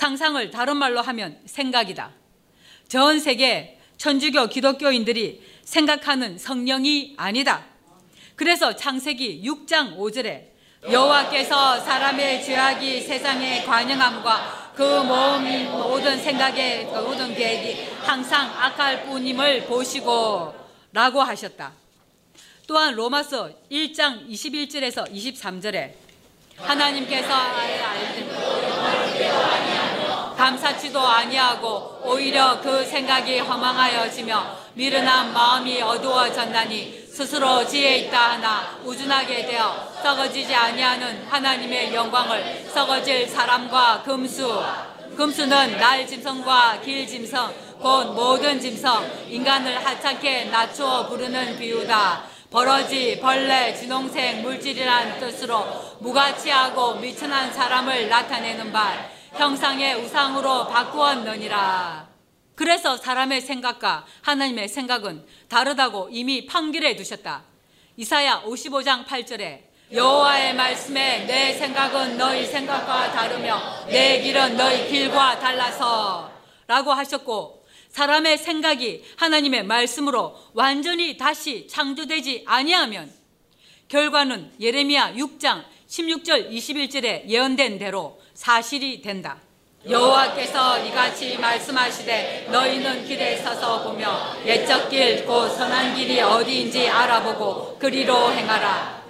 상상을 다른 말로 하면 생각이다. 전 세계 천주교 기독교인들이 생각하는 성령이 아니다. 그래서 창세기 6장 5절에 여호와께서 사람의 죄악이 세상에 관영함과 그 몸, 모든 생각의 모든 계획이 항상 악할 뿐임을 보시고 라고 하셨다. 또한 로마서 1장 21절에서 23절에 하나님께서 감사치도 아니하고 오히려 그 생각이 허망하여지며 미련한 마음이 어두워졌나니 스스로 지혜 있다 하나 우준하게 되어 썩어지지 아니하는 하나님의 영광을 썩어질 사람과 금수. 금수는 날 짐승과 길 짐승 곧 모든 짐승 인간을 하찮게 낮추어 부르는 비유다. 버러지, 벌레, 진홍색 물질이란 뜻으로 무가치하고 미천한 사람을 나타내는 바 형상의 우상으로 바꾸었느니라. 그래서 사람의 생각과 하나님의 생각은 다르다고 이미 판결해 두셨다. 이사야 55장 8절에 여호와의 말씀에 내 생각은 너희 생각과 다르며 내 길은 너희 길과 달라서 라고 하셨고 사람의 생각이 하나님의 말씀으로 완전히 다시 창조되지 아니하면 결과는 예레미야 6장 16절 21절에 예언된 대로 사실이 된다. 여호와께서 이같이 말씀하시되 너희는 길에 서서 보며 옛적 길 곧 선한 길이 어디인지 알아보고 그리로 행하라.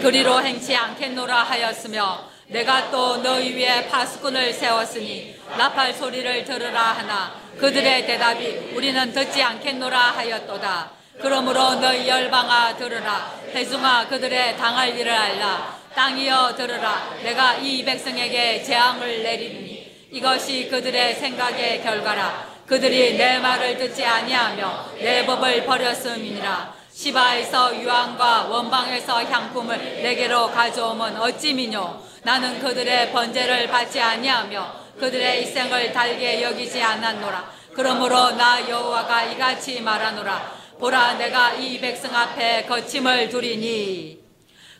그리로 행치 않겠노라 하였으며 내가 또 너희 위에 파수꾼을 세웠으니 나팔 소리를 들으라 하나 그들의 대답이 우리는 듣지 않겠노라 하였도다. 그러므로 너희 열방아 들으라. 대중아 그들의 당할 일을 알라. 땅이여 들으라. 내가 이 백성에게 재앙을 내리니 이것이 그들의 생각의 결과라. 그들이 내 말을 듣지 아니하며 내 법을 버렸음이니라. 시바에서 유황과 원방에서 향품을 내게로 가져오면 어찌 미뇨? 나는 그들의 번제를 받지 아니하며 그들의 일생을 달게 여기지 않았노라. 그러므로 나 여호와가 이같이 말하노라. 보라 내가 이 백성 앞에 거침을 두리니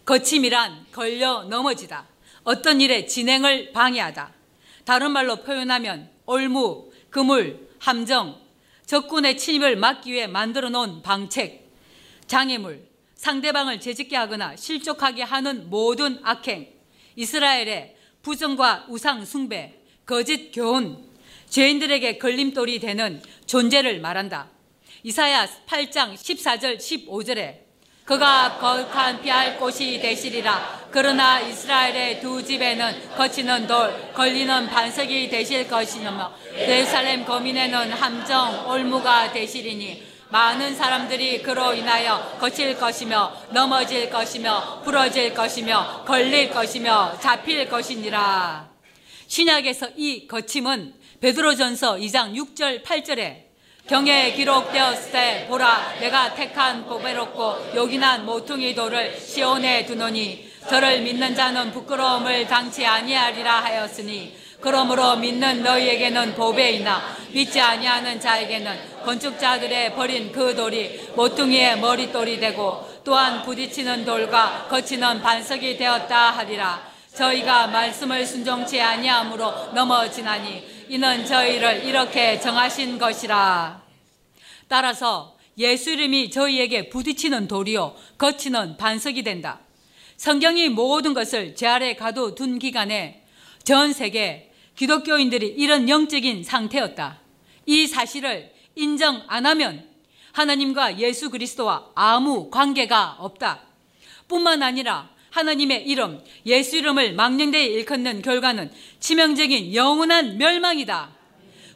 거침이란 걸려 넘어지다. 어떤 일의 진행을 방해하다. 다른 말로 표현하면 올무, 그물, 함정, 적군의 침입을 막기 위해 만들어 놓은 방책, 장애물, 상대방을 재짓게 하거나 실족하게 하는 모든 악행, 이스라엘의 부정과 우상 숭배, 거짓 교훈, 죄인들에게 걸림돌이 되는 존재를 말한다. 이사야 8장 14절 15절에 그가 거룩한 피할 곳이 되시리라. 그러나 이스라엘의 두 집에는 거치는 돌, 걸리는 반석이 되실 것이며 예루살렘 거민에는 함정, 올무가 되시리니 많은 사람들이 그로 인하여 거칠 것이며 넘어질 것이며 부러질 것이며 걸릴 것이며 잡힐 것이니라. 신약에서 이 거침은 베드로전서 2장 6절 8절에 경에 기록되었을 때 보라 내가 택한 보배롭고 요긴한 모퉁이 돌을 시온에 두노니 저를 믿는 자는 부끄러움을 당치 아니하리라 하였으니 그러므로 믿는 너희에게는 보배이나 믿지 아니하는 자에게는 건축자들의 버린 그 돌이 모퉁이의 머릿돌이 되고 또한 부딪히는 돌과 거치는 반석이 되었다 하리라. 저희가 말씀을 순종치 아니함으로 넘어지나니 이는 저희를 이렇게 정하신 것이라. 따라서 예수 이름이 저희에게 부딪히는 돌이요 거치는 반석이 된다. 성경이 모든 것을 제 아래 가둬둔 기간에 전 세계 기독교인들이 이런 영적인 상태였다. 이 사실을 인정 안 하면 하나님과 예수 그리스도와 아무 관계가 없다. 뿐만 아니라 하나님의 이름, 예수 이름을 망령되이 일컫는 결과는 치명적인 영원한 멸망이다.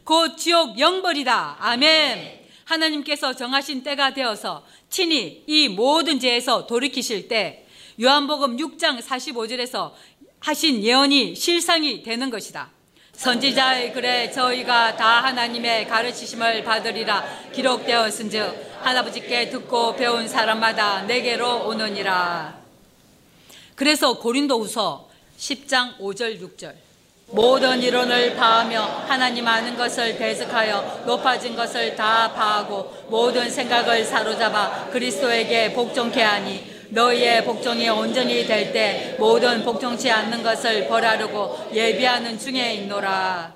곧 지옥 영벌이다. 아멘. 하나님께서 정하신 때가 되어서 친히 이 모든 죄에서 돌이키실 때 요한복음 6장 45절에서 하신 예언이 실상이 되는 것이다. 선지자의 글에 저희가 다 하나님의 가르치심을 받으리라 기록되었은즉 하나부지께 듣고 배운 사람마다 내게로 오느니라. 그래서 고린도후서 10장 5절 6절 모든 이론을 파하며 하나님 아는 것을 배석하여 높아진 것을 다 파하고 모든 생각을 사로잡아 그리스도에게 복종케 하니 너희의 복종이 온전히 될 때 모든 복종치 않는 것을 벌하려고 예비하는 중에 있노라.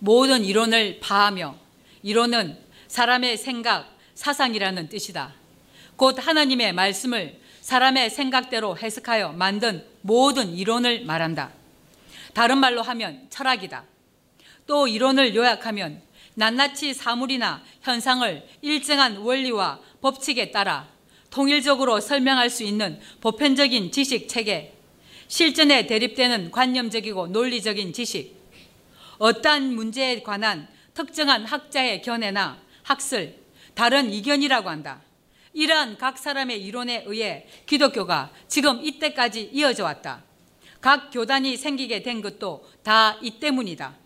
모든 이론을 파하며 이론은 사람의 생각, 사상이라는 뜻이다. 곧 하나님의 말씀을 사람의 생각대로 해석하여 만든 모든 이론을 말한다. 다른 말로 하면 철학이다. 또 이론을 요약하면 낱낱이 사물이나 현상을 일정한 원리와 법칙에 따라 통일적으로 설명할 수 있는 보편적인 지식 체계, 실전에 대립되는 관념적이고 논리적인 지식, 어떠한 문제에 관한 특정한 학자의 견해나 학설, 다른 이견이라고 한다. 이러한 각 사람의 이론에 의해 기독교가 지금 이때까지 이어져 왔다. 각 교단이 생기게 된 것도 다 이 때문이다.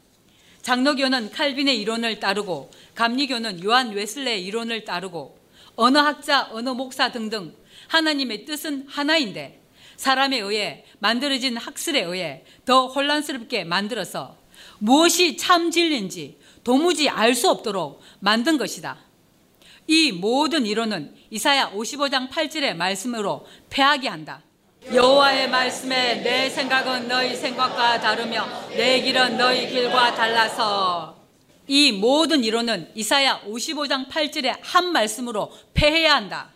장로교는 칼빈의 이론을 따르고 감리교는 요한 웨슬레의 이론을 따르고 어느 학자, 어느 목사 등등 하나님의 뜻은 하나인데 사람에 의해 만들어진 학설에 의해 더 혼란스럽게 만들어서 무엇이 참 진리인지 도무지 알 수 없도록 만든 것이다. 이 모든 이론은 이사야 55장 8절의 말씀으로 패하게 한다. 여호와의 말씀에 내 생각은 너희 생각과 다르며 내 길은 너희 길과 달라서 이 모든 이론은 이사야 55장 8절의 한 말씀으로 패해야 한다.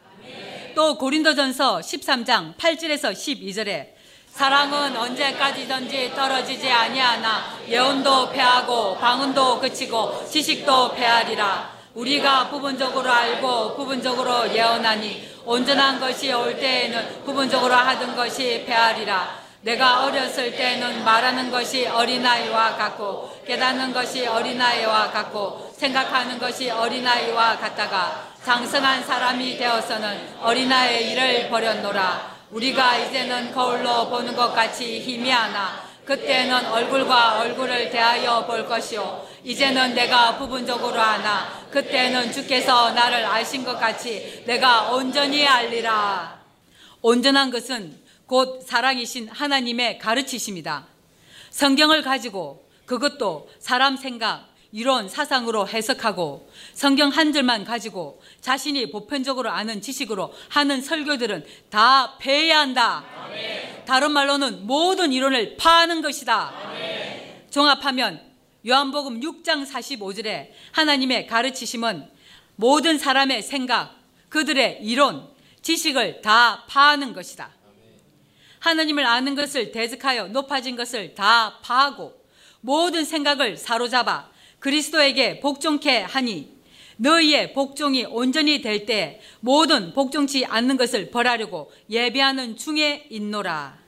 또 고린도전서 13장 8절에서 12절에 사랑은 언제까지든지 떨어지지 아니하나 예언도 패하고 방언도 그치고 지식도 패하리라. 우리가 부분적으로 알고 부분적으로 예언하니 온전한 것이 올 때에는 부분적으로 하던 것이 패하리라. 내가 어렸을 때는 말하는 것이 어린아이와 같고 깨닫는 것이 어린아이와 같고 생각하는 것이 어린아이와 같다가 장성한 사람이 되어서는 어린아이의 일을 버렸노라. 우리가 이제는 거울로 보는 것 같이 희미하나 그때는 얼굴과 얼굴을 대하여 볼 것이요 이제는 내가 부분적으로 하나 그때는 주께서 나를 아신 것 같이 내가 온전히 알리라. 온전한 것은 곧 사랑이신 하나님의 가르치심이다. 성경을 가지고 그것도 사람 생각, 이론, 사상으로 해석하고 성경 한 절만 가지고 자신이 보편적으로 아는 지식으로 하는 설교들은 다 패해야 한다. 아멘. 다른 말로는 모든 이론을 파하는 것이다. 아멘. 종합하면 요한복음 6장 45절에 하나님의 가르치심은 모든 사람의 생각, 그들의 이론, 지식을 다 파하는 것이다. 하나님을 아는 것을 대적하여 높아진 것을 다 파하고 모든 생각을 사로잡아 그리스도에게 복종케 하니 너희의 복종이 온전히 될 때 모든 복종치 않는 것을 벌하려고 예배하는 중에 있노라.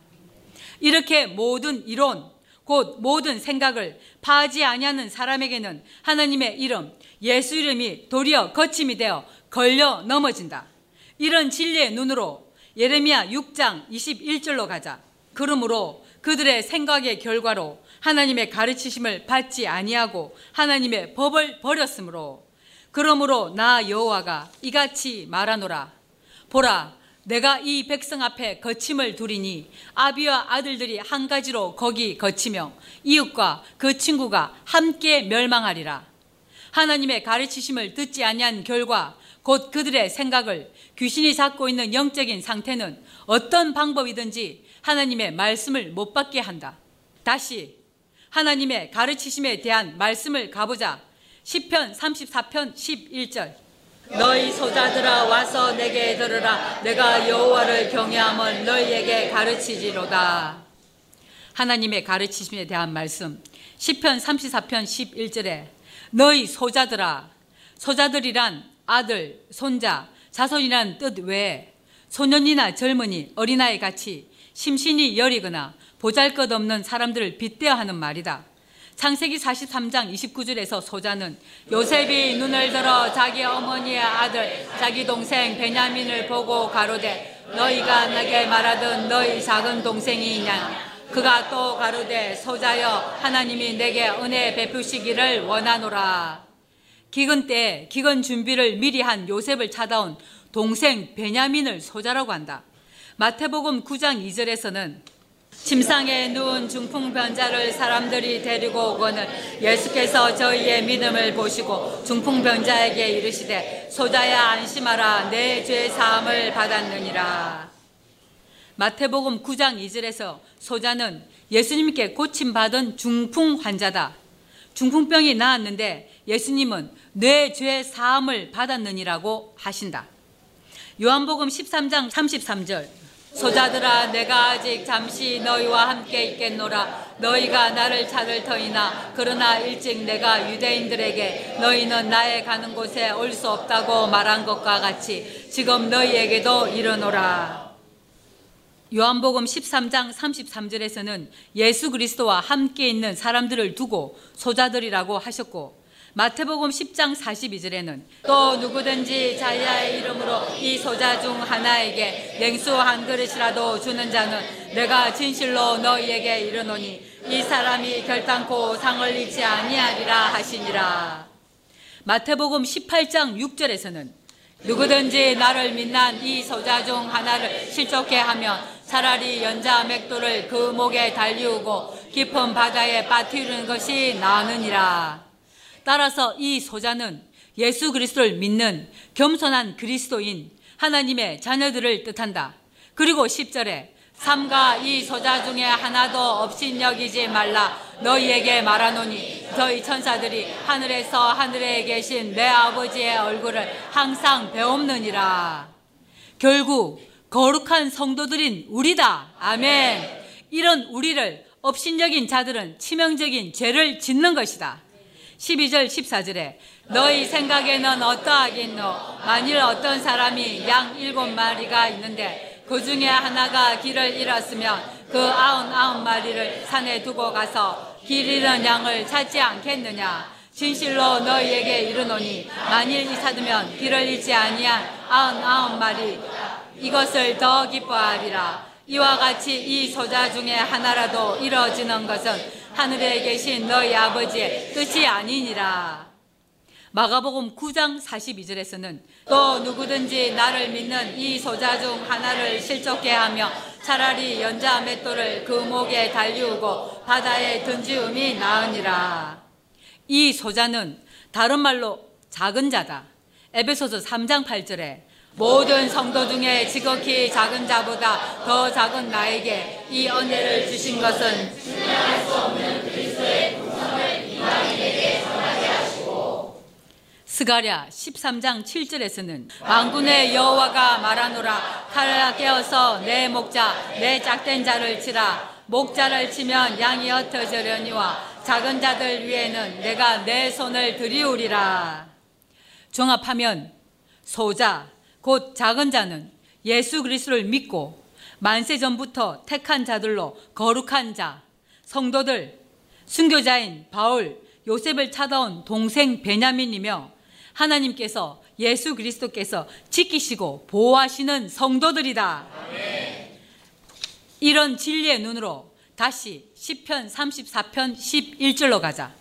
이렇게 모든 이론, 곧 모든 생각을 파하지 아니하는 사람에게는 하나님의 이름, 예수 이름이 도리어 거침이 되어 걸려 넘어진다. 이런 진리의 눈으로 예레미야 6장 21절로 가자. 그러므로 그들의 생각의 결과로 하나님의 가르치심을 받지 아니하고 하나님의 법을 버렸으므로 그러므로 나 여호와가 이같이 말하노라 보라 내가 이 백성 앞에 거침을 두리니 아비와 아들들이 한 가지로 거기 거치며 이웃과 그 친구가 함께 멸망하리라. 하나님의 가르치심을 듣지 아니한 결과 곧 그들의 생각을 귀신이 잡고 있는 영적인 상태는 어떤 방법이든지 하나님의 말씀을 못 받게 한다. 다시 하나님의 가르치심에 대한 말씀을 가보자. 10편 34편 11절. 너희 소자들아 와서 내게 들으라 내가 여호와를 경외함은 너희에게 가르치지로다. 하나님의 가르치심에 대한 말씀 10편 34편 11절에 너희 소자들아 소자들이란 아들, 손자, 자손이란 뜻 외에 소년이나 젊은이, 어린아이 같이 심신이 여리거나 보잘것없는 사람들을 빗대어 하는 말이다. 창세기 43장 29절에서 소자는 요셉이 눈을 들어 자기 어머니의 아들 자기 동생 베냐민을 보고 가로되 너희가 내게 말하던 너희 작은 동생이냐? 그가 또 가로되 소자여 하나님이 내게 은혜 베푸시기를 원하노라. 기근 때 기근 준비를 미리 한 요셉을 찾아온 동생 베냐민을 소자라고 한다. 마태복음 9장 2절에서는 침상에 누운 중풍병자를 사람들이 데리고 오거늘 예수께서 저희의 믿음을 보시고 중풍병자에게 이르시되 소자야 안심하라 내 죄 사함을 받았느니라 마태복음 9장 2절에서 소자는 예수님께 고침받은 중풍 환자다. 중풍병이 나았는데 예수님은 뇌 죄 사함을 받았느니라고 하신다. 요한복음 13장 33절 소자들아 내가 아직 잠시 너희와 함께 있겠노라. 너희가 나를 찾을 터이나 그러나 일찍 내가 유대인들에게 너희는 나의 가는 곳에 올 수 없다고 말한 것과 같이 지금 너희에게도 이르노라. 요한복음 13장 33절에서는 예수 그리스도와 함께 있는 사람들을 두고 소자들이라고 하셨고 마태복음 10장 42절에는 또 누구든지 자기의 이름으로 이 소자 중 하나에게 냉수 한 그릇이라도 주는 자는 내가 진실로 너희에게 이르노니 이 사람이 결단코 상을 잃지 아니하리라 하시니라. 마태복음 18장 6절에서는 누구든지 나를 믿는 이 소자 중 하나를 실족해 하면 차라리 연자 맥도를 그 목에 달리우고 깊은 바다에 빠뜨리는 것이 나으니라. 따라서 이 소자는 예수 그리스도를 믿는 겸손한 그리스도인 하나님의 자녀들을 뜻한다. 그리고 10절에 삼가 이 소자 중에 하나도 없인 여기지 말라 너희에게 말하노니 너희 천사들이 하늘에서 하늘에 계신 내 아버지의 얼굴을 항상 배옵느니라. 결국 거룩한 성도들인 우리다. 아멘. 이런 우리를 업신여긴 자들은 치명적인 죄를 짓는 것이다. 12절 14절에 너희 생각에는 어떠하겠노? 만일 어떤 사람이 양 일곱 마리가 있는데 그 중에 하나가 길을 잃었으면 그 아흔 아홉 마리를 산에 두고 가서 길 잃은 양을 찾지 않겠느냐? 진실로 너희에게 이르노니 만일 이사두면 길을 잃지 아니한 아흔 아홉 마리 이것을 더 기뻐하리라. 이와 같이 이 소자 중에 하나라도 이뤄지는 것은 하늘에 계신 너희 아버지의 뜻이 아니니라. 마가복음 9장 42절에서는 또 누구든지 나를 믿는 이 소자 중 하나를 실족게 하며 차라리 연자 맷돌을 그 목에 달리우고 바다에 던지음이 나으니라. 이 소자는 다른 말로 작은 자다. 에베소서 3장 8절에 모든 성도 중에 지극히 작은 자보다 더 작은 나에게 이 은혜를 주신 것은 스가랴 13장 7절에서는 왕군의 여호와가 말하노라 칼을 깨어서 내 목자 내 짝된 자를 치라. 목자를 치면 양이 흩어져려니와 작은 자들 위에는 내가 내 손을 들이우리라. 종합하면 소자 곧 작은 자는 예수 그리스도를 믿고 만세 전부터 택한 자들로 거룩한 자 성도들 순교자인 바울 요셉을 찾아온 동생 베냐민이며 하나님께서 예수 그리스도께서 지키시고 보호하시는 성도들이다. 이런 진리의 눈으로 다시 시편 34편 11절로 가자.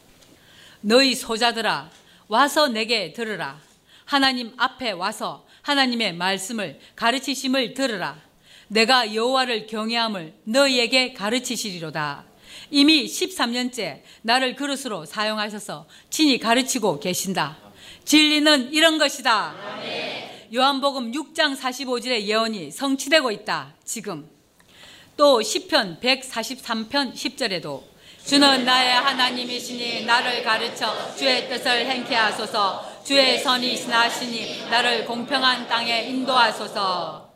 너희 소자들아 와서 내게 들으라. 하나님 앞에 와서 하나님의 말씀을 가르치심을 들으라. 내가 여호와를 경외함을 너희에게 가르치시리로다. 이미 13년째 나를 그릇으로 사용하셔서 친히 가르치고 계신다. 진리는 이런 것이다. 요한복음 6장 45절의 예언이 성취되고 있다. 지금. 또 10편 143편 10절에도 주는 나의 하나님이시니 나를 가르쳐 주의 뜻을 행케 하소서 주의 선이 신하시니 나를 공평한 땅에 인도하소서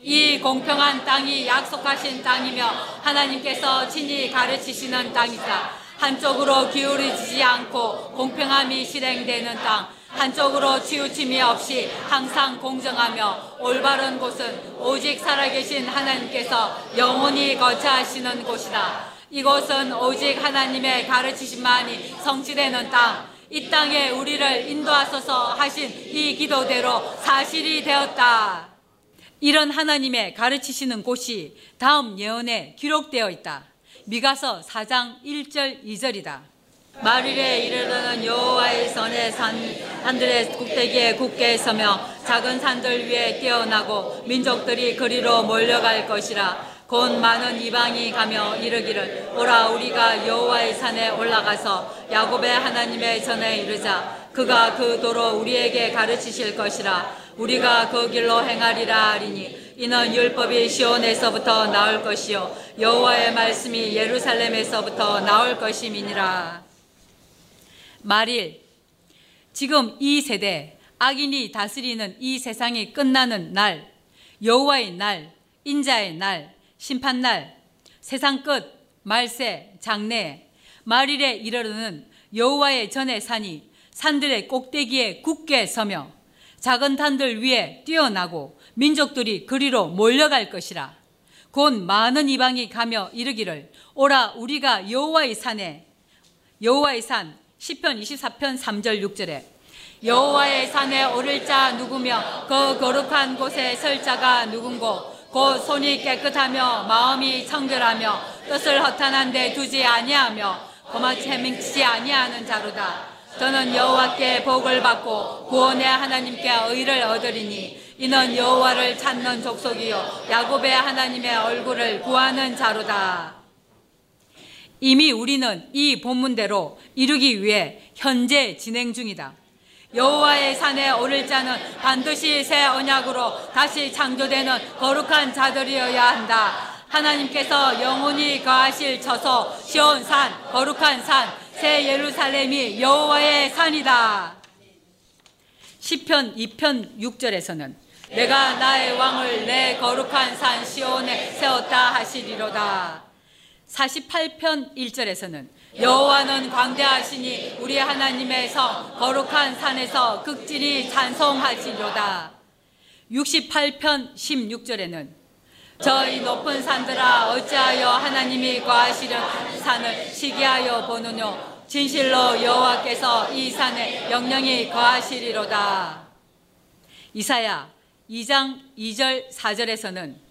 이 공평한 땅이 약속하신 땅이며 하나님께서 친히 가르치시는 땅이다 한쪽으로 기울이지 않고 공평함이 실행되는 땅 한쪽으로 치우침이 없이 항상 공정하며 올바른 곳은 오직 살아계신 하나님께서 영원히 거처하시는 곳이다. 이곳은 오직 하나님의 가르치심만이 성취되는 땅, 이 땅에 우리를 인도하소서 하신 이 기도대로 사실이 되었다. 이런 하나님의 가르치시는 곳이 다음 예언에 기록되어 있다. 미가서 4장 1절 2절이다. 말일에 이르르는 여호와의 선의 산 산들의 꼭대기에 굳게 서며 작은 산들 위에 뛰어나고 민족들이 그리로 몰려갈 것이라 곧 많은 이방이 가며 이르기를 오라 우리가 여호와의 산에 올라가서 야곱의 하나님의 전에 이르자 그가 그 도로 우리에게 가르치실 것이라 우리가 그 길로 행하리라 하리니 이는 율법이 시온에서부터 나올 것이요 여호와의 말씀이 예루살렘에서부터 나올 것임이니라. 말일 지금 이 세대 악인이 다스리는 이 세상이 끝나는 날 여호와의 날 인자의 날 심판 날 세상 끝 말세 장래 말일에 이르르는 여호와의 전의 산이 산들의 꼭대기에 굳게 서며 작은 단들 위에 뛰어나고 민족들이 그리로 몰려갈 것이라. 곧 많은 이방이 가며 이르기를 오라 우리가 여호와의 산에 여호와의 산 시편 24편 3절 6절에 여호와의 산에 오를 자 누구며 그 거룩한 곳에 설 자가 누군고 곧 손이 깨끗하며 마음이 청결하며 뜻을 허탄한 데 두지 아니하며 거마치 헤밍치 아니하는 자로다. 저는 여호와께 복을 받고 구원의 하나님께 의를 얻으리니 이는 여호와를 찾는 족속이요 야곱의 하나님의 얼굴을 구하는 자로다. 이미 우리는 이 본문대로 이루기 위해 현재 진행 중이다. 여호와의 산에 오를 자는 반드시 새 언약으로 다시 창조되는 거룩한 자들이어야 한다. 하나님께서 영원히 거하실 저소 시온 산 거룩한 산 새 예루살렘이 여호와의 산이다. 시편 2편 6절에서는 내가 나의 왕을 내 거룩한 산 시온에 세웠다 하시리로다. 48편 1절에서는 여호와는 광대하시니 우리 하나님의 성 거룩한 산에서 극진히 찬송하시리로다. 68편 16절에는 저희 높은 산들아 어찌하여 하나님이 거하시는 산을 시기하여 보느뇨 진실로 여호와께서 이 산에 영영이 거하시리로다. 이사야 2장 2절 4절에서는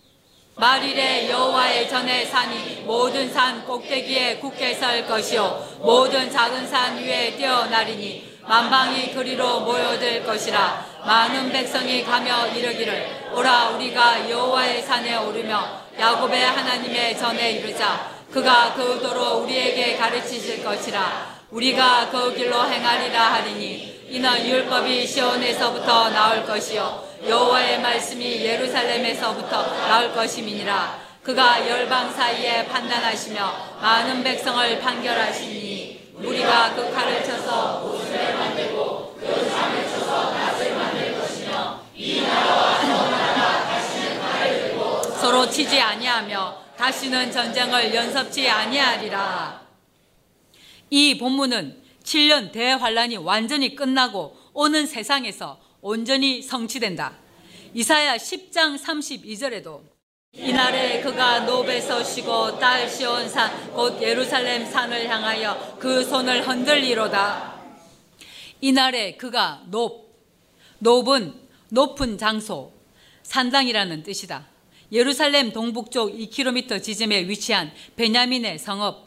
말일에 여호와의 전에 산이 모든 산 꼭대기에 굳게 설 것이요. 모든 작은 산 위에 뛰어나리니 만방이 그리로 모여들 것이라. 많은 백성이 가며 이르기를 오라 우리가 여호와의 산에 오르며 야곱의 하나님의 전에 이르자. 그가 그 도로 우리에게 가르치실 것이라. 우리가 그 길로 행하리라 하리니 이는 율법이 시온에서부터 나올 것이요 여호와의 말씀이 예루살렘에서부터 나올 것임이니라 그가 열방 사이에 판단하시며 많은 백성을 판결하시니 우리가 그 칼을 쳐서 옷을 만들고 그 잠을 쳐서 낫을 만들 것이며 이 나라와 저 나라 다시는 칼을 들고 서로 치지 아니하며 다시는 전쟁을 연습치 아니하리라. 이 본문은 7년 대환란이 완전히 끝나고 오는 세상에서 온전히 성취된다. 이사야 10장 32절에도 이날에 그가 노베서 쉬고 딸 시온산 곧 예루살렘 산을 향하여 그 손을 흔들리로다. 이날에 그가 높, 높은 높은 장소, 산당이라는 뜻이다. 예루살렘 동북쪽 2km 지점에 위치한 베냐민의 성읍,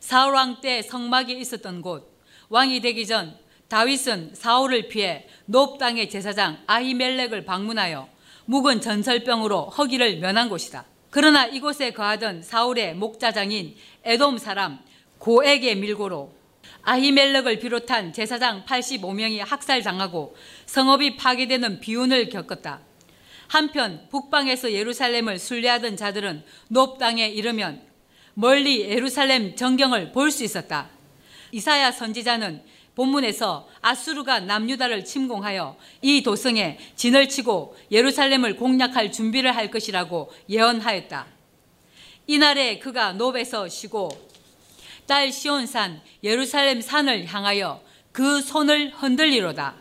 사울 왕때 성막이 있었던 곳, 왕이 되기 전 다윗은 사울을 피해 높 땅의 제사장 아히멜렉을 방문하여 묵은 전설병으로 허기를 면한 곳이다. 그러나 이곳에 거하던 사울의 목자장인 에돔 사람 고에게 밀고로 아히멜렉을 비롯한 제사장 85명이 학살당하고 성읍이 파괴되는 비운을 겪었다. 한편 북방에서 예루살렘을 순례하던 자들은 높 땅에 이르면 멀리 예루살렘 전경을 볼 수 있었다. 이사야 선지자는 본문에서 아수르가 남유다를 침공하여 이 도성에 진을 치고 예루살렘을 공략할 준비를 할 것이라고 예언하였다. 이날에 그가 노베서 쉬고 딸 시온산 예루살렘 산을 향하여 그 손을 흔들리로다.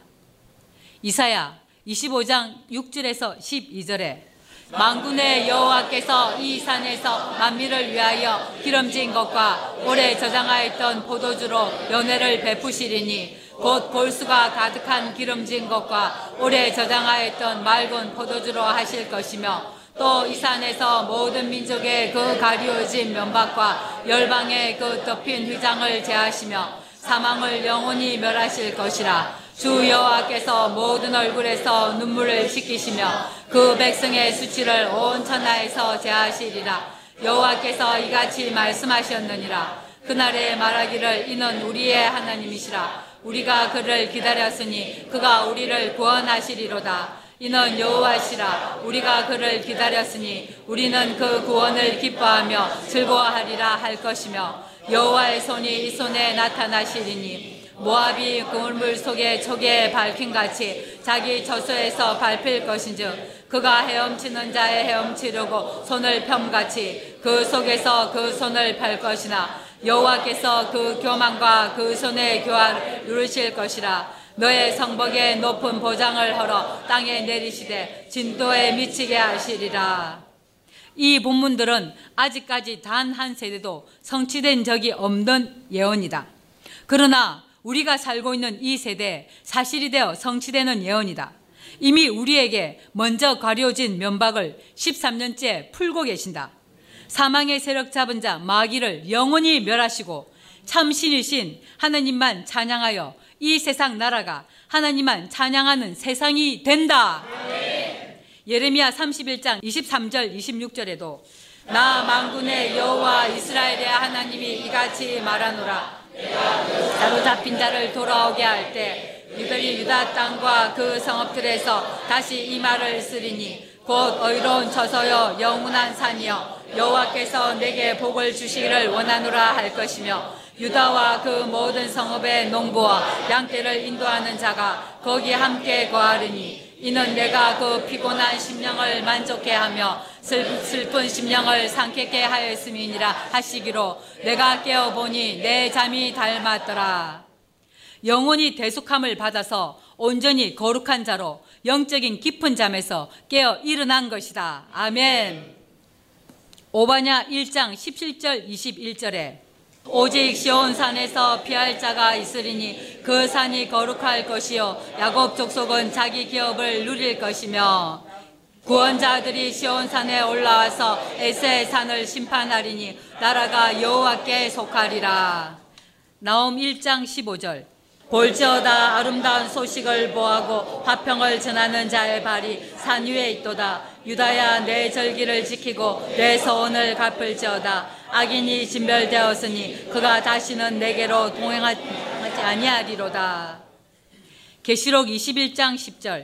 이사야 25장 6절에서 12절에 망군의 여호와께서 이 산에서 만민을 위하여 기름진 것과 오래 저장하였던 포도주로 연회를 베푸시리니 곧 볼수가 가득한 기름진 것과 오래 저장하였던 맑은 포도주로 하실 것이며 또 이 산에서 모든 민족의 그 가리워진 면박과 열방의 그 덮인 휘장을 제하시며 사망을 영원히 멸하실 것이라 주 여호와께서 모든 얼굴에서 눈물을 씻기시며 그 백성의 수치를 온 천하에서 제하시리라. 여호와께서 이같이 말씀하셨느니라. 그날에 말하기를 이는 우리의 하나님이시라. 우리가 그를 기다렸으니 그가 우리를 구원하시리로다. 이는 여호와시라. 우리가 그를 기다렸으니 우리는 그 구원을 기뻐하며 즐거워하리라 할 것이며 여호와의 손이 이 손에 나타나시리니 모압이 그물 속에 초기에 밝힌 같이 자기 저소에서 밟힐 것인즉 그가 헤엄치는 자의 헤엄치려고 손을 펴같이 그 속에서 그 손을 펼 것이나 여호와께서 그 교만과 그 손의 교화를 누르실 것이라 너의 성벽에 높은 보장을 헐어 땅에 내리시되 진도에 미치게 하시리라. 이 본문들은 아직까지 단 한 세대도 성취된 적이 없는 예언이다. 그러나 우리가 살고 있는 이 세대 사실이 되어 성취되는 예언이다. 이미 우리에게 먼저 가려진 면박을 13년째 풀고 계신다. 사망의 세력 잡은 자 마귀를 영원히 멸하시고 참신이신 하나님만 찬양하여 이 세상 나라가 하나님만 찬양하는 세상이 된다. 예레미야 31장 23절 26절에도 나 만군의 여호와 이스라엘의 하나님이 이같이 말하노라 사로잡힌 자를 돌아오게 할때 이들이 유다 땅과 그 성읍들에서 다시 이 말을 쓰리니 곧 의로운 처소여 영원한 산이여 여호와께서 내게 복을 주시기를 원하노라 할 것이며 유다와 그 모든 성읍의 농부와 양떼를 인도하는 자가 거기 함께 거하리니 이는 내가 그 피곤한 심령을 만족해 하며 슬픈 심령을 상쾌케 하였음이니라 하시기로 내가 깨어보니 내 잠이 닮았더라. 영혼이 대속함을 받아서 온전히 거룩한 자로 영적인 깊은 잠에서 깨어 일어난 것이다. 아멘. 오바냐 1장 17절 21절에 오직 시온 산에서 피할 자가 있으리니 그 산이 거룩할 것이요 야곱 족속은 자기 기업을 누릴 것이며 구원자들이 시온 산에 올라와서 에세 산을 심판하리니 나라가 여호와께 속하리라. 나옴 1장 15절. 볼지어다 아름다운 소식을 보하고 화평을 전하는 자의 발이 산 위에 있도다. 유다야 내 절기를 지키고 내 서원을 갚을지어다 악인이 진멸되었으니 그가 다시는 내게로 동행하지 아니하리로다 계시록 21장 10절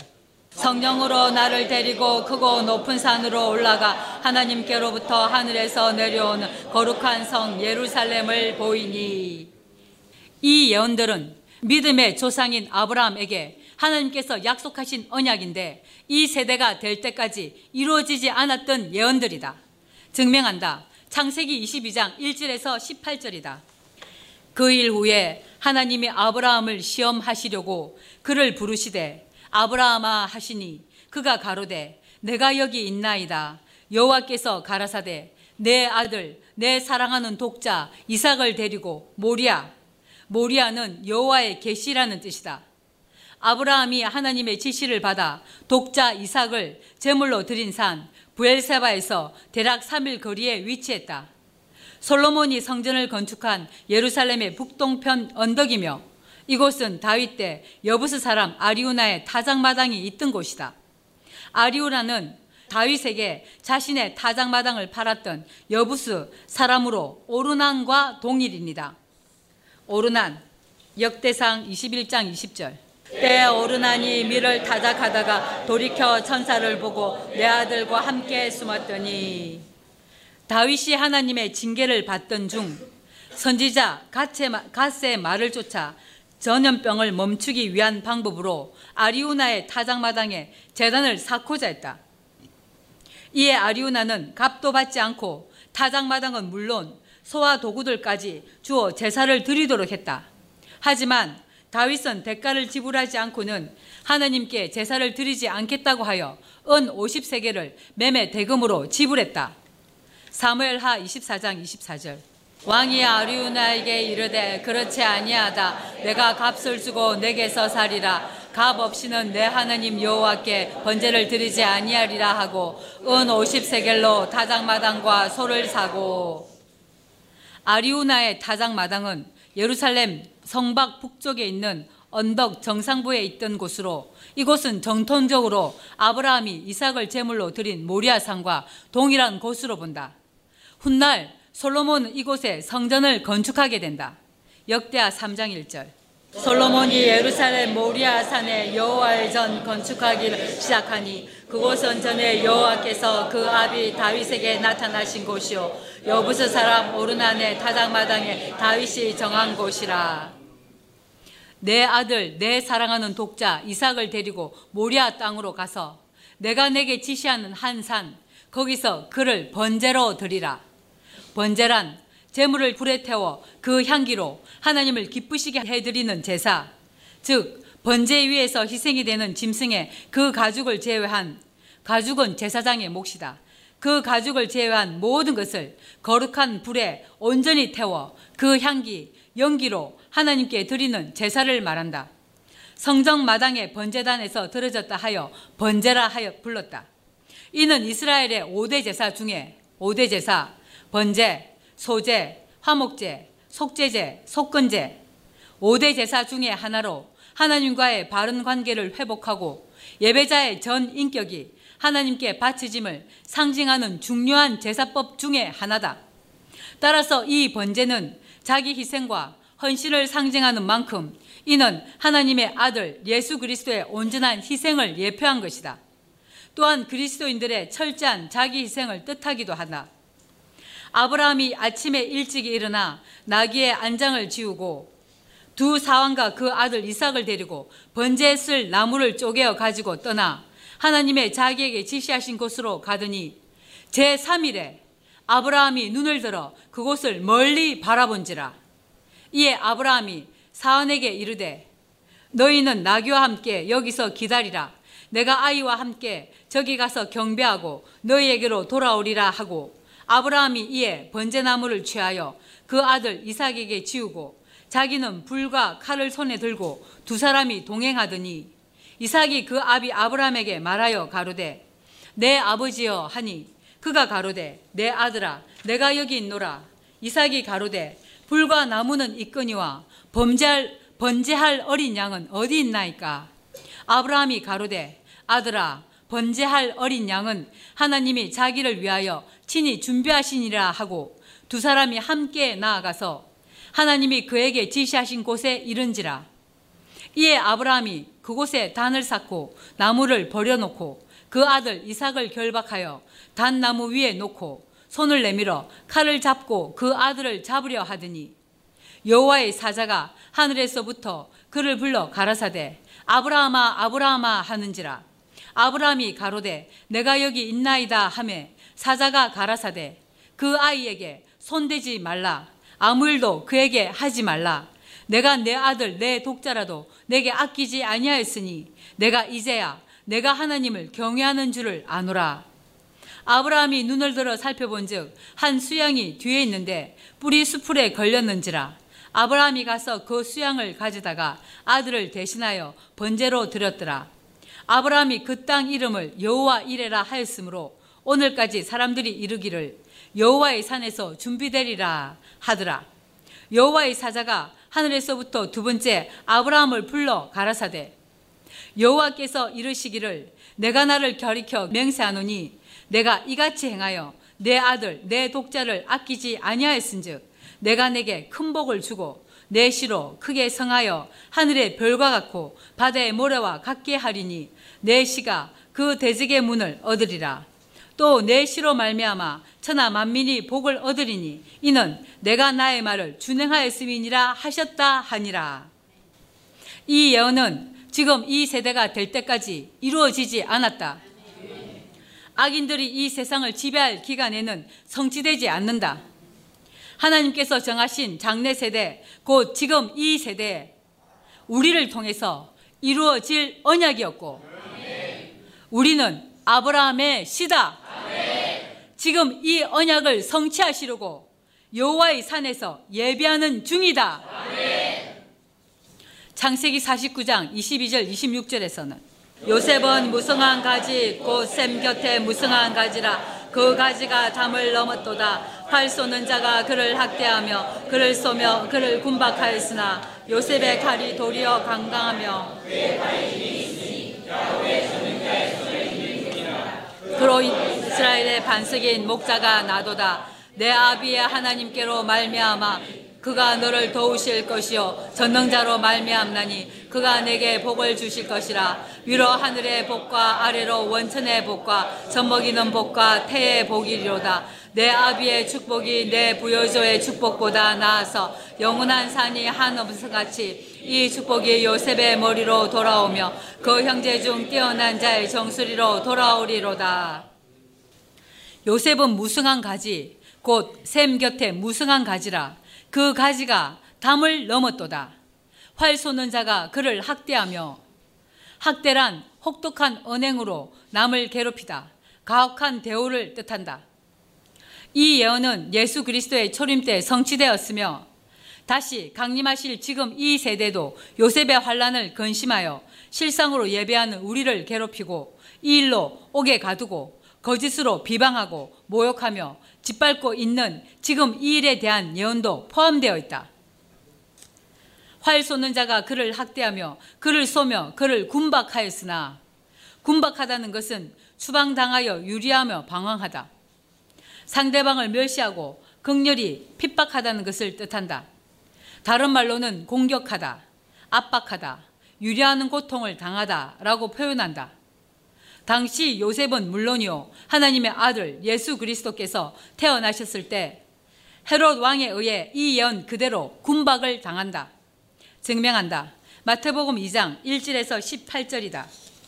성령으로 나를 데리고 크고 높은 산으로 올라가 하나님께로부터 하늘에서 내려오는 거룩한 성 예루살렘을 보이니 이 예언들은 믿음의 조상인 아브라함에게 하나님께서 약속하신 언약인데 이 세대가 될 때까지 이루어지지 않았던 예언들이다. 증명한다. 창세기 22장 1절에서 18절이다. 그 일 후에 하나님이 아브라함을 시험하시려고 그를 부르시되 아브라함아 하시니 그가 가로되 내가 여기 있나이다. 여호와께서 가라사대 내 아들 내 사랑하는 독자 이삭을 데리고 모리아 모리아는 여호와의 계시라는 뜻이다. 아브라함이 하나님의 지시를 받아 독자 이삭을 제물로 드린 산 부엘세바에서 대략 3일 거리에 위치했다. 솔로몬이 성전을 건축한 예루살렘의 북동편 언덕이며 이곳은 다윗 때 여부스 사람 아리우나의 타작마당이 있던 곳이다. 아리우나는 다윗에게 자신의 타작마당을 팔았던 여부스 사람으로 오르난과 동일입니다. 오르난 역대상 21장 20절 때 오르난이 밀을 타작하다가 돌이켜 천사를 보고 내 아들과 함께 숨었더니 다윗이 하나님의 징계를 받던 중 선지자 갓세의 말을 쫓아 전염병을 멈추기 위한 방법으로 아리우나의 타작마당에 재단을 쌓고자 했다. 이에 아리우나는 값도 받지 않고 타작마당은 물론 소와 도구들까지 주어 제사를 드리도록 했다. 하지만 다윗은 대가를 지불하지 않고는 하나님께 제사를 드리지 않겠다고 하여 은 50세계를 매매 대금으로 지불했다. 사무엘하 24장 24절. 왕이 아리우나에게 이르되 그렇지 아니하다. 내가 값을 주고 내게서 살이라. 값 없이는 내 하나님 여호와께 번제를 드리지 아니하리라 하고 은 50세겔로 타작마당과 소를 사고. 아리우나의 타작마당은 예루살렘 성박 북쪽에 있는 언덕 정상부에 있던 곳으로 이곳은 정통적으로 아브라함이 이삭을 제물로 드린 모리아산과 동일한 곳으로 본다. 훗날 솔로몬은 이곳에 성전을 건축하게 된다. 역대하 3장 1절. 솔로몬이 예루살렘 모리아 산에 여호와의 전 건축하기를 시작하니 그곳은 전에 여호와께서 그 아비 다윗에게 나타나신 곳이요 여부스 사람 오르난의 타작마당에 다윗이 정한 곳이라 내 아들 내 사랑하는 독자 이삭을 데리고 모리아 땅으로 가서 내가 내게 지시하는 한 산 거기서 그를 번제로 드리라 번제란 재물을 불에 태워 그 향기로 하나님을 기쁘시게 해드리는 제사, 즉 번제 위에서 희생이 되는 짐승의 그 가죽을 제외한 가죽은 제사장의 몫이다. 그 가죽을 제외한 모든 것을 거룩한 불에 온전히 태워 그 향기, 연기로 하나님께 드리는 제사를 말한다. 성정 마당의 번제단에서 들어졌다 하여 번제라 하여 불렀다. 이는 이스라엘의 5대 제사 중에 5대 제사, 번제, 소제, 화목제, 속제제, 속건제 5대 제사 중의 하나로 하나님과의 바른 관계를 회복하고 예배자의 전 인격이 하나님께 바치짐을 상징하는 중요한 제사법 중의 하나다. 따라서 이 번제는 자기 희생과 헌신을 상징하는 만큼 이는 하나님의 아들 예수 그리스도의 온전한 희생을 예표한 것이다. 또한 그리스도인들의 철저한 자기 희생을 뜻하기도 하다. 아브라함이 아침에 일찍 일어나 나귀의 안장을 지우고 두 사왕과 그 아들 이삭을 데리고 번제에 쓸 나무를 쪼개어 가지고 떠나 하나님의 자기에게 지시하신 곳으로 가더니 제3일에 아브라함이 눈을 들어 그곳을 멀리 바라본지라 이에 아브라함이 사원에게 이르되 너희는 나귀와 함께 여기서 기다리라. 내가 아이와 함께 저기 가서 경배하고 너희에게로 돌아오리라 하고 아브라함이 이에 번제나무를 취하여 그 아들 이삭에게 지우고 자기는 불과 칼을 손에 들고 두 사람이 동행하더니 이삭이 그 아비 아브라함에게 말하여 가로되 내 아버지여 하니 그가 가로되 내 아들아 내가 여기 있노라. 이삭이 가로되 불과 나무는 있거니와 범죄할 번제할 어린 양은 어디 있나이까 아브라함이 가로되 아들아 번제할 어린 양은 하나님이 자기를 위하여 친히 준비하시니라 하고 두 사람이 함께 나아가서 하나님이 그에게 지시하신 곳에 이른지라. 이에 아브라함이 그곳에 단을 쌓고 나무를 버려놓고 그 아들 이삭을 결박하여 단나무 위에 놓고 손을 내밀어 칼을 잡고 그 아들을 잡으려 하더니 여호와의 사자가 하늘에서부터 그를 불러 가라사대 아브라함아 아브라함아 하는지라. 아브라함이 가로되 내가 여기 있나이다 하매 사자가 가라사대 그 아이에게 손대지 말라. 아무 일도 그에게 하지 말라. 내가 내 아들 내 독자라도 내게 아끼지 아니하였으니 내가 이제야 내가 하나님을 경외하는 줄을 아노라 아브라함이 눈을 들어 살펴본즉 한 수양이 뒤에 있는데 뿌리 수풀에 걸렸는지라 아브라함이 가서 그 수양을 가져다가 아들을 대신하여 번제로 드렸더라 아브라함이 그 땅 이름을 여호와 이레라 하였으므로 오늘까지 사람들이 이르기를 여호와의 산에서 준비되리라 하더라. 여호와의 사자가 하늘에서부터 두 번째 아브라함을 불러 가라사대 여호와께서 이르시기를 내가 나를 결이켜 맹세하노니 내가 이같이 행하여 내 아들 내 독자를 아끼지 아니하였은즉 내가 내게 큰 복을 주고 내 시로 크게 성하여 하늘의 별과 같고 바다의 모래와 같게 하리니 내 시가 그 대적의 문을 얻으리라 또 내 시로 말미암아 천하 만민이 복을 얻으리니 이는 내가 나의 말을 준행하였음이니라 하셨다 하니라. 이 예언은 지금 이 세대가 될 때까지 이루어지지 않았다. 악인들이 이 세상을 지배할 기간에는 성취되지 않는다. 하나님께서 정하신 장래 세대, 곧 지금 이 세대에 우리를 통해서 이루어질 언약이었고, 우리는 아브라함의 시다. 지금 이 언약을 성취하시려고 여호와의 산에서 예배하는 중이다. 창세기 49장 22절 26절에서는 요셉은 무성한 가지 곧 샘 곁에 무성한 가지라. 그 가지가 담을 넘었도다. 팔 쏘는 자가 그를 학대하며 그를 쏘며 그를 군박하였으나 요셉의 칼이 도리어 강강하며 그로 이스라엘의 반석인 목자가 나도다. 내 아비의 하나님께로 말미암아 그가 너를 도우실 것이요. 전능자로 말미암나니 그가 내게 복을 주실 것이라. 위로 하늘의 복과 아래로 원천의 복과 젖먹이는 복과 태의 복이리로다. 내 아비의 축복이 내 부여조의 축복보다 나아서 영원한 산이 한없음같이 이 축복이 요셉의 머리로 돌아오며 그 형제 중 뛰어난 자의 정수리로 돌아오리로다. 요셉은 무성한 가지 곧 샘 곁에 무성한 가지라 그 가지가 담을 넘었도다. 활 쏘는 자가 그를 학대하며 학대란 혹독한 언행으로 남을 괴롭히다. 가혹한 대우를 뜻한다. 이 예언은 예수 그리스도의 초림 때 성취되었으며 다시 강림하실 지금 이 세대도 요셉의 환란을 근심하여 실상으로 예배하는 우리를 괴롭히고 이 일로 옥에 가두고 거짓으로 비방하고 모욕하며 짓밟고 있는 지금 이 일에 대한 예언도 포함되어 있다. 활 쏘는 자가 그를 학대하며 그를 쏘며 그를 군박하였으나 군박하다는 것은 추방당하여 유리하며 방황하다. 상대방을 멸시하고 극렬히 핍박하다는 것을 뜻한다. 다른 말로는 공격하다, 압박하다, 유리하는 고통을 당하다라고 표현한다. 당시 요셉은 물론이요 하나님의 아들 예수 그리스도께서 태어나셨을 때 헤롯 왕에 의해 이 예언 그대로 군박을 당한다. 증명한다. 마태복음 2장 1절에서 18절이다.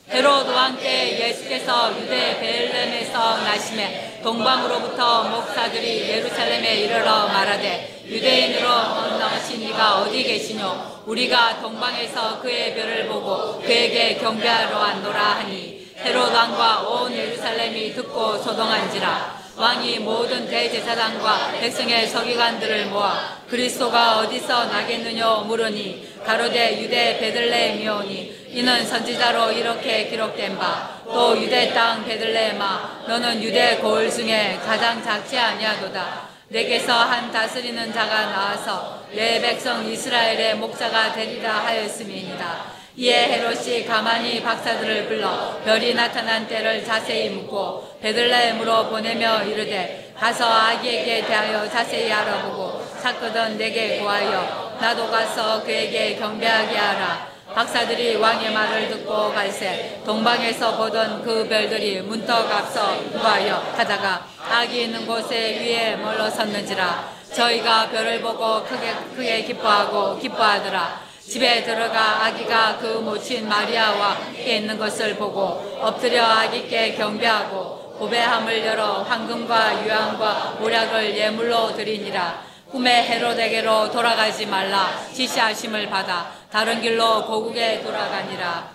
헤롯 왕때 예수께서 유대 베들레헴에서 나심에 동방으로부터 목사들이 예루살렘에 이르러 말하되 유대인으로 건너신 이가 어디 계시뇨 우리가 동방에서 그의 별을 보고 그에게 경배하러 왔노라 하니 헤롯 왕과 온 예루살렘이 듣고 소동한지라. 왕이 모든 대제사장과 백성의 서기관들을 모아 그리스도가 어디서 나겠느냐 물으니 가로대 유대 베들레헴이오니 이는 선지자로 이렇게 기록된 바. 또 유대 땅 베들레헴아 너는 유대 고을 중에 가장 작지 아니하도다. 내게서 한 다스리는 자가 나와서 내 백성 이스라엘의 목자가 되리라 하였음이니라 이에 헤롯이 가만히 박사들을 불러 별이 나타난 때를 자세히 묻고 베들레헴으로 보내며 이르되 가서 아기에게 대하여 자세히 알아보고 찾거든 내게 구하여 나도 가서 그에게 경배하게 하라. 박사들이 왕의 말을 듣고 갈새 동방에서 보던 그 별들이 문턱 앞서 구하여 하다가 아기 있는 곳에 위에 멀러섰는지라 저희가 별을 보고 크게 크게 기뻐하고 기뻐하더라 집에 들어가 아기가 그 모친 마리아와 함께 있는 것을 보고 엎드려 아기께 경배하고 고배함을 열어 황금과 유황과 모략을 예물로 드리니라 꿈에 헤로데게로 돌아가지 말라 지시하심을 받아 다른 길로 고국에 돌아가니라.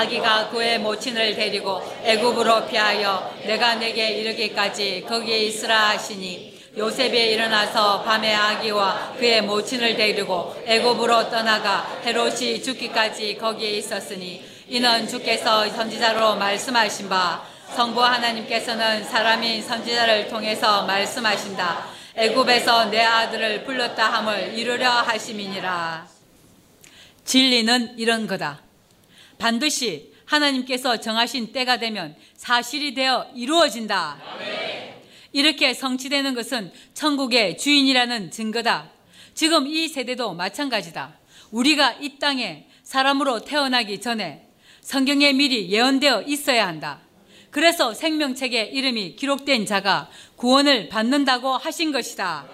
아기가 그의 모친을 데리고 애굽으로 피하여 내가 내게 이르기까지 거기에 있으라 하시니 요셉이 일어나서 밤에 아기와 그의 모친을 데리고 애굽으로 떠나가 헤롯이 죽기까지 거기에 있었으니 이는 주께서 선지자로 말씀하신 바 성부 하나님께서는 사람인 선지자를 통해서 말씀하신다. 애굽에서 내 아들을 불렀다 함을 이루려 하심이니라. 진리는 이런 거다. 반드시 하나님께서 정하신 때가 되면 사실이 되어 이루어진다. 이렇게 성취되는 것은 천국의 주인이라는 증거다. 지금 이 세대도 마찬가지다. 우리가 이 땅에 사람으로 태어나기 전에 성경에 미리 예언되어 있어야 한다. 그래서 생명책에 이름이 기록된 자가 구원을 받는다고 하신 것이다.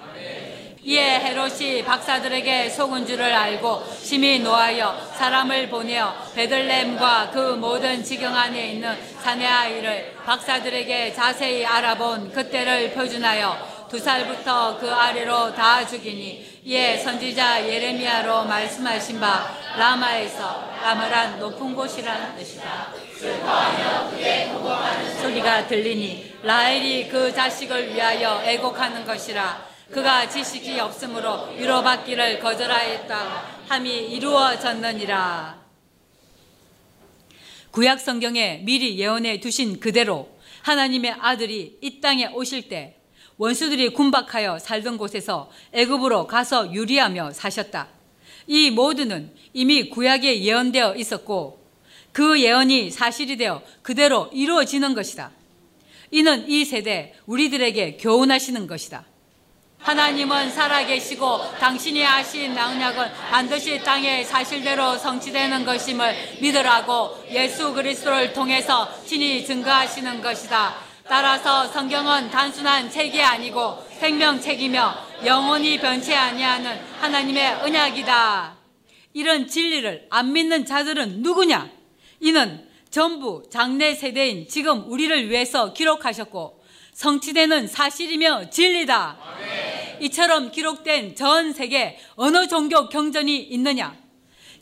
이에 헤롯이 박사들에게 속은 줄을 알고 심히 노하여 사람을 보내어 베들렘과 그 모든 지경 안에 있는 사내 아이를 박사들에게 자세히 알아본 그때를 표준하여 두 살부터 그 아래로 다 죽이니 이에 선지자 예레미야로 말씀하신 바 라마에서 라마란 높은 곳이라는 뜻이다. 소리가 들리니 라헬이 그 자식을 위하여 애곡하는 것이라 그가 지식이 없으므로 위로받기를 거절하였다 함이 이루어졌느니라 구약 성경에 미리 예언해 두신 그대로 하나님의 아들이 이 땅에 오실 때 원수들이 군박하여 살던 곳에서 애굽으로 가서 유리하며 사셨다. 이 모두는 이미 구약에 예언되어 있었고 그 예언이 사실이 되어 그대로 이루어지는 것이다. 이는 이 세대 우리들에게 교훈하시는 것이다. 하나님은 살아계시고 당신이 하신 언약은 반드시 땅의 사실대로 성취되는 것임을 믿으라고 예수 그리스도를 통해서 친히 증거하시는 것이다. 따라서 성경은 단순한 책이 아니고 생명책이며 영원히 변치 아니하는 하나님의 언약이다. 이런 진리를 안 믿는 자들은 누구냐? 이는 전부 장래 세대인 지금 우리를 위해서 기록하셨고 성취되는 사실이며 진리다. 이처럼 기록된 전 세계 어느 종교 경전이 있느냐?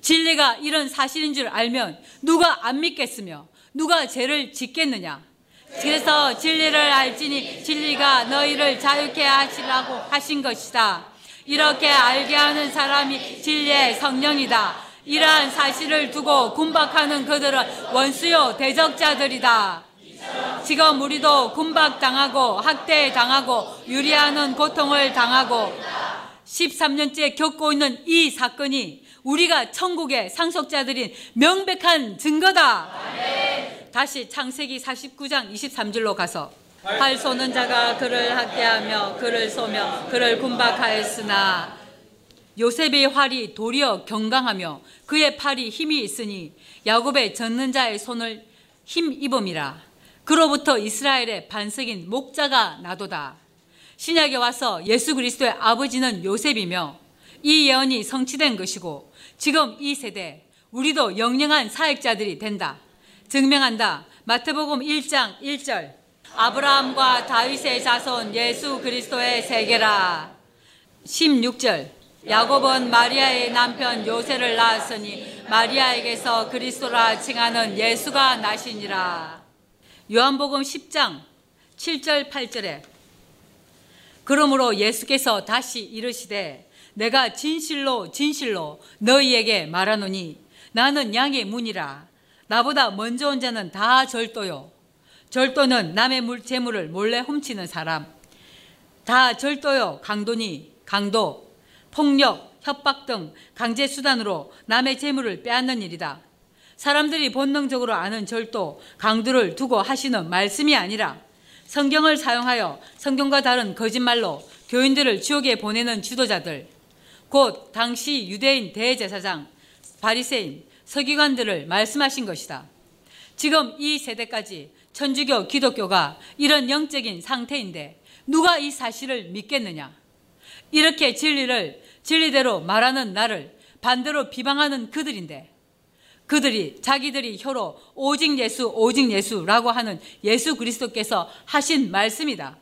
진리가 이런 사실인 줄 알면 누가 안 믿겠으며 누가 죄를 짓겠느냐? 그래서 진리를 알지니 진리가 너희를 자유케 하시라고 하신 것이다. 이렇게 알게 하는 사람이 진리의 성령이다. 이러한 사실을 두고 군박하는 그들은 원수요 대적자들이다. 지금 우리도 군박당하고 학대당하고 유리하는 고통을 당하고 13년째 겪고 있는 이 사건이 우리가 천국의 상속자들인 명백한 증거다. 다시 창세기 49장 23절로 가서 팔 쏘는 자가 그를 학대하며 그를 쏘며 그를 군박하였으나 요셉의 활이 도리어 경강하며 그의 팔이 힘이 있으니 야곱의 젖는 자의 손을 힘 입음이라 그로부터 이스라엘의 반석인 목자가 나도다. 신약에 와서 예수 그리스도의 아버지는 요셉이며 이 예언이 성취된 것이고 지금 이 세대 우리도 영영한 사역자들이 된다. 증명한다. 마태복음 1장 1절. 아브라함과 다윗의 자손 예수 그리스도의 세계라. 16절. 야곱은 마리아의 남편 요새를 낳았으니 마리아에게서 그리스도라 칭하는 예수가 나시니라. 요한복음 10장 7절 8절에 그러므로 예수께서 다시 이르시되 내가 진실로 진실로 너희에게 말하노니 나는 양의 문이라. 나보다 먼저 온 자는 다 절도요. 절도는 남의 물 재물을 몰래 훔치는 사람. 다 절도요. 강도니 강도 폭력, 협박 등 강제 수단으로 남의 재물을 빼앗는 일이다. 사람들이 본능적으로 아는 절도, 강도를 두고 하시는 말씀이 아니라 성경을 사용하여 성경과 다른 거짓말로 교인들을 지옥에 보내는 지도자들, 곧 당시 유대인 대제사장, 바리새인, 서기관들을 말씀하신 것이다. 지금 이 세대까지 천주교, 기독교가 이런 영적인 상태인데 누가 이 사실을 믿겠느냐? 이렇게 진리를 진리대로 말하는 나를 반대로 비방하는 그들인데 그들이 자기들이 혀로 오직 예수 오직 예수라고 하는 예수 그리스도께서 하신 말씀이다.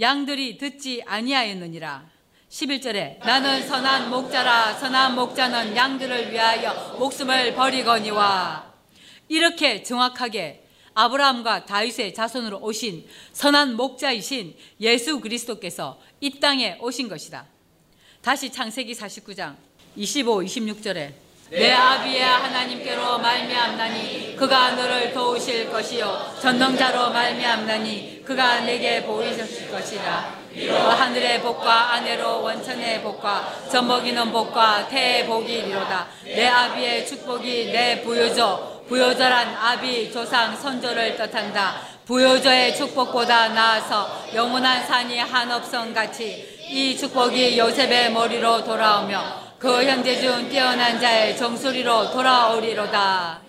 양들이 듣지 아니하였느니라. 11절에 나는 선한 목자라 선한 목자는 양들을 위하여 목숨을 버리거니와 이렇게 정확하게 아브라함과 다윗의 자손으로 오신 선한 목자이신 예수 그리스도께서 이 땅에 오신 것이다. 다시 창세기 49장 25, 26절에 내 아비의 하나님께로 말미암나니 그가 너를 도우실 것이요 전능자로 말미암나니 그가 내게 보이실 것이라. 하늘의 복과 아내로 원천의 복과 젖먹이는 복과 태의 복이 이로다. 내 아비의 축복이 내 부여조 부여절한 아비 조상 선조를 뜻한다. 부여조의 축복보다 나아서 영원한 산이 한없성 같이 이 축복이 요셉의 머리로 돌아오며 그 형제 중 뛰어난 자의 정수리로 돌아오리로다.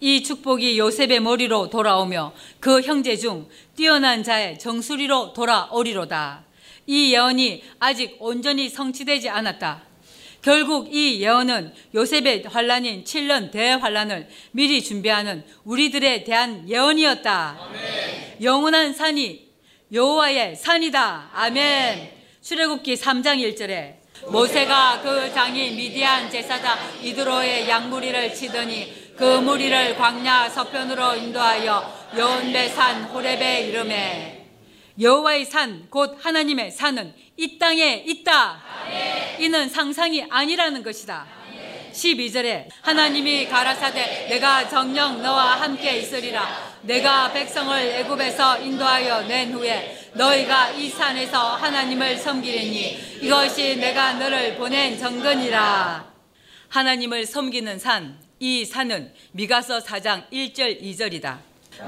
이 축복이 요셉의 머리로 돌아오며 그 형제 중 뛰어난 자의 정수리로 돌아오리로다. 이 예언이 아직 온전히 성취되지 않았다. 결국 이 예언은 요셉의 환란인 7년 대환란을 미리 준비하는 우리들에 대한 예언이었다. 아멘. 영원한 산이 여호와의 산이다. 아멘. 출애굽기 3장 1절에 모세가 그 장인 미디안 제사장 이드로의 양무리를 치더니 그 무리를 광야 서편으로 인도하여 여온베 산 호렙에 이름에 여호와의 산 곧 하나님의 산은 이 땅에 있다. 이는 상상이 아니라는 것이다. 12절에 하나님이 가라사대 내가 정령 너와 함께 있으리라. 내가 백성을 애굽에서 인도하여 낸 후에 너희가 이 산에서 하나님을 섬기리니 이것이 내가 너를 보낸 정근이라. 하나님을 섬기는 산 이 산은 미가서 4장 1절 2절이다.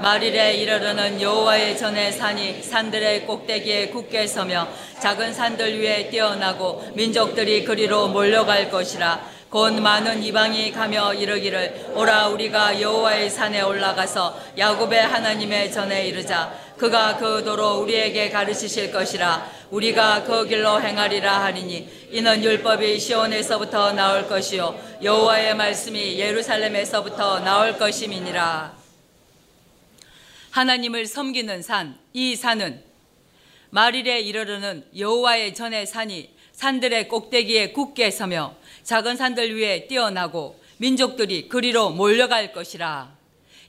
말일에 이르르는 여호와의 전의 산이 산들의 꼭대기에 굳게 서며 작은 산들 위에 뛰어나고 민족들이 그리로 몰려갈 것이라 곧 많은 이방이 가며 이르기를 오라 우리가 여호와의 산에 올라가서 야곱의 하나님의 전에 이르자. 그가 그 도로 우리에게 가르치실 것이라. 우리가 그 길로 행하리라 하리니 이는 율법이 시온에서부터 나올 것이요 여호와의 말씀이 예루살렘에서부터 나올 것임이니라. 하나님을 섬기는 산 이 산은 말일에 이르르는 여호와의 전의 산이 산들의 꼭대기에 굳게 서며 작은 산들 위에 뛰어나고 민족들이 그리로 몰려갈 것이라.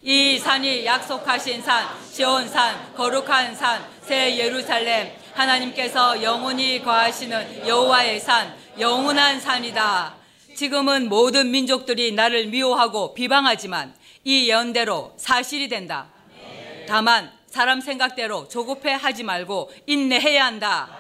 이 산이 약속하신 산, 시온산, 거룩한 산, 새 예루살렘, 하나님께서 영원히 거하시는 여호와의 산, 영원한 산이다. 지금은 모든 민족들이 나를 미워하고 비방하지만 이 연대로 사실이 된다. 다만 사람 생각대로 조급해 하지 말고 인내해야 한다.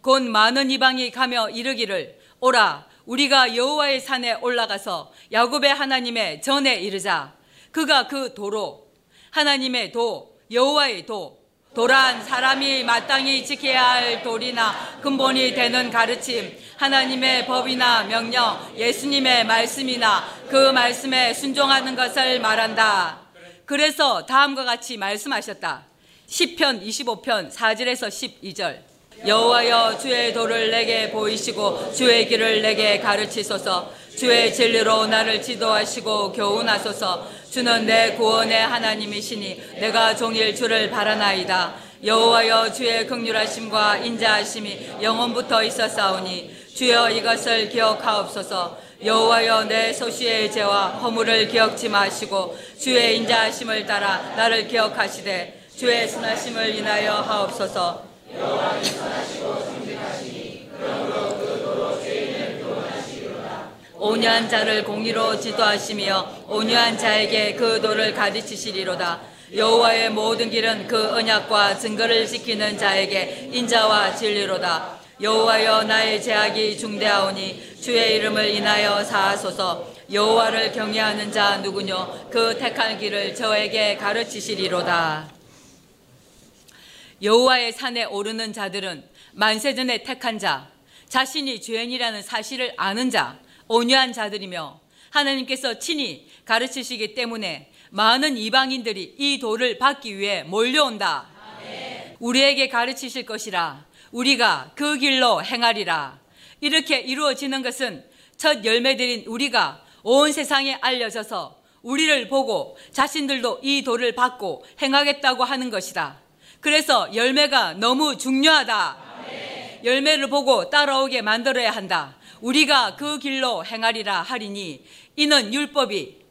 곧 많은 이방이 가며 이르기를 오라 우리가 여호와의 산에 올라가서 야곱의 하나님의 전에 이르자 그가 그 도로 하나님의 도 여호와의 도 도란 사람이 마땅히 지켜야 할 도리나 근본이 되는 가르침 하나님의 법이나 명령 예수님의 말씀이나 그 말씀에 순종하는 것을 말한다. 그래서 다음과 같이 말씀하셨다. 10편 25편 4절에서 12절 여호와여 주의 도를 내게 보이시고 주의 길을 내게 가르치소서. 주의 진리로 나를 지도하시고 교훈하소서. 주는 내 구원의 하나님이시니 내가 종일 주를 바라나이다. 여호와여 주의 극률하심과 인자하심이 영원부터 있었사오니 주여 이것을 기억하옵소서. 여호와여 내 소시의 죄와 허물을 기억지 마시고 주의 인자하심을 따라 나를 기억하시되 주의 순하심을 인하여 하옵소서 교훈하시리로다 온유한 자를 공의로 지도하시며 온유한 자에게 그 도를 가르치시리로다. 여호와의 모든 길은 그 언약과 증거를 지키는 자에게 인자와 진리로다. 여호와여 나의 제약이 중대하오니 주의 이름을 인하여 사하소서. 여호와를 경외하는 자 누구뇨? 그 택한 길을 저에게 가르치시리로다 여호와의 산에 오르는 자들은 만세전에 택한 자 자신이 죄인이라는 사실을 아는 자 온유한 자들이며 하나님께서 친히 가르치시기 때문에 많은 이방인들이 이 도를 받기 위해 몰려온다. 우리에게 가르치실 것이라 우리가 그 길로 행하리라. 이렇게 이루어지는 것은 첫 열매들인 우리가 온 세상에 알려져서 우리를 보고 자신들도 이 도를 받고 행하겠다고 하는 것이다. 그래서 열매가 너무 중요하다. 열매를 보고 따라오게 만들어야 한다. 우리가 그 길로 행하리라 하리니 이는 율법이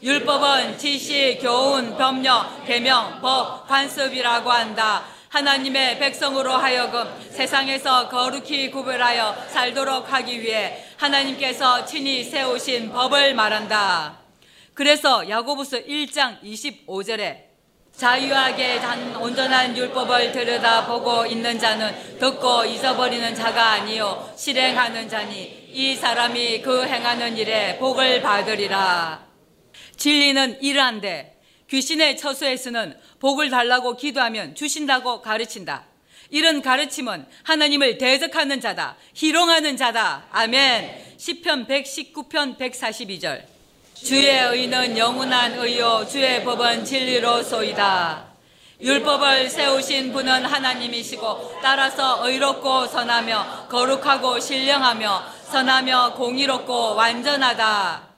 율법은 지시, 교훈, 법령, 계명, 법, 관습이라고 한다. 하나님의 백성으로 하여금 세상에서 거룩히 구별하여 살도록 하기 위해 하나님께서 친히 세우신 법을 말한다. 그래서 야고보서 1장 25절에 자유하게 단 온전한 율법을 들여다보고 있는 자는 듣고 잊어버리는 자가 아니요 실행하는 자니 이 사람이 그 행하는 일에 복을 받으리라. 진리는 이러한데 귀신의 처소에서는 복을 달라고 기도하면 주신다고 가르친다. 이런 가르침은 하나님을 대적하는 자다. 희롱하는 자다. 아멘. 10편 119편 142절. 주의 의는 영원한 의요 주의 법은 진리로소이다. 율법을 세우신 분은 하나님이시고 따라서 의롭고 선하며 거룩하고 신령하며 선하며 공의롭고 완전하다.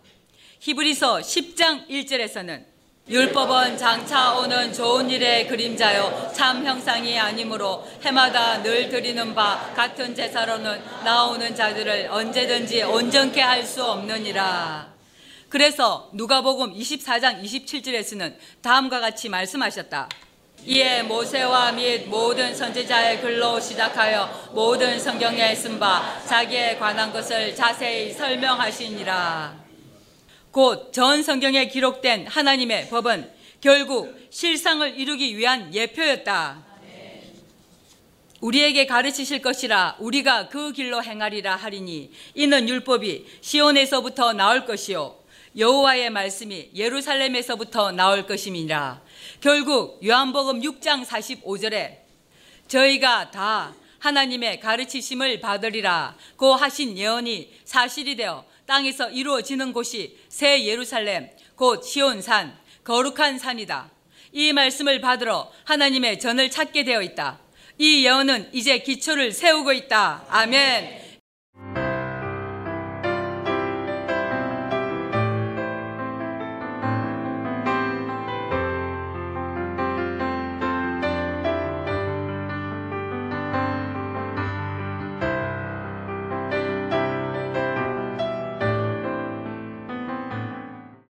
히브리서 10장 1절에서는 율법은 장차 오는 좋은 일의 그림자요 참 형상이 아니므로 해마다 늘 드리는 바 같은 제사로는 나오는 자들을 언제든지 온전케 할 수 없느니라. 그래서 누가복음 24장 27절에서는 다음과 같이 말씀하셨다. 이에 모세와 및 모든 선지자의 글로 시작하여 모든 성경에 쓴 바 자기에 관한 것을 자세히 설명하시니라. 곧 전 성경에 기록된 하나님의 법은 결국 실상을 이루기 위한 예표였다. 우리에게 가르치실 것이라 우리가 그 길로 행하리라 하리니 이는 율법이 시온에서부터 나올 것이요 여호와의 말씀이 예루살렘에서부터 나올 것임이라. 결국 요한복음 6장 45절에 저희가 다 하나님의 가르치심을 받으리라 고 하신 예언이 사실이 되어 땅에서 이루어지는 곳이 새 예루살렘 곧 시온산 거룩한 산이다. 이 말씀을 받으러 하나님의 전을 찾게 되어 있다. 이 예언은 이제 기초를 세우고 있다. 아멘.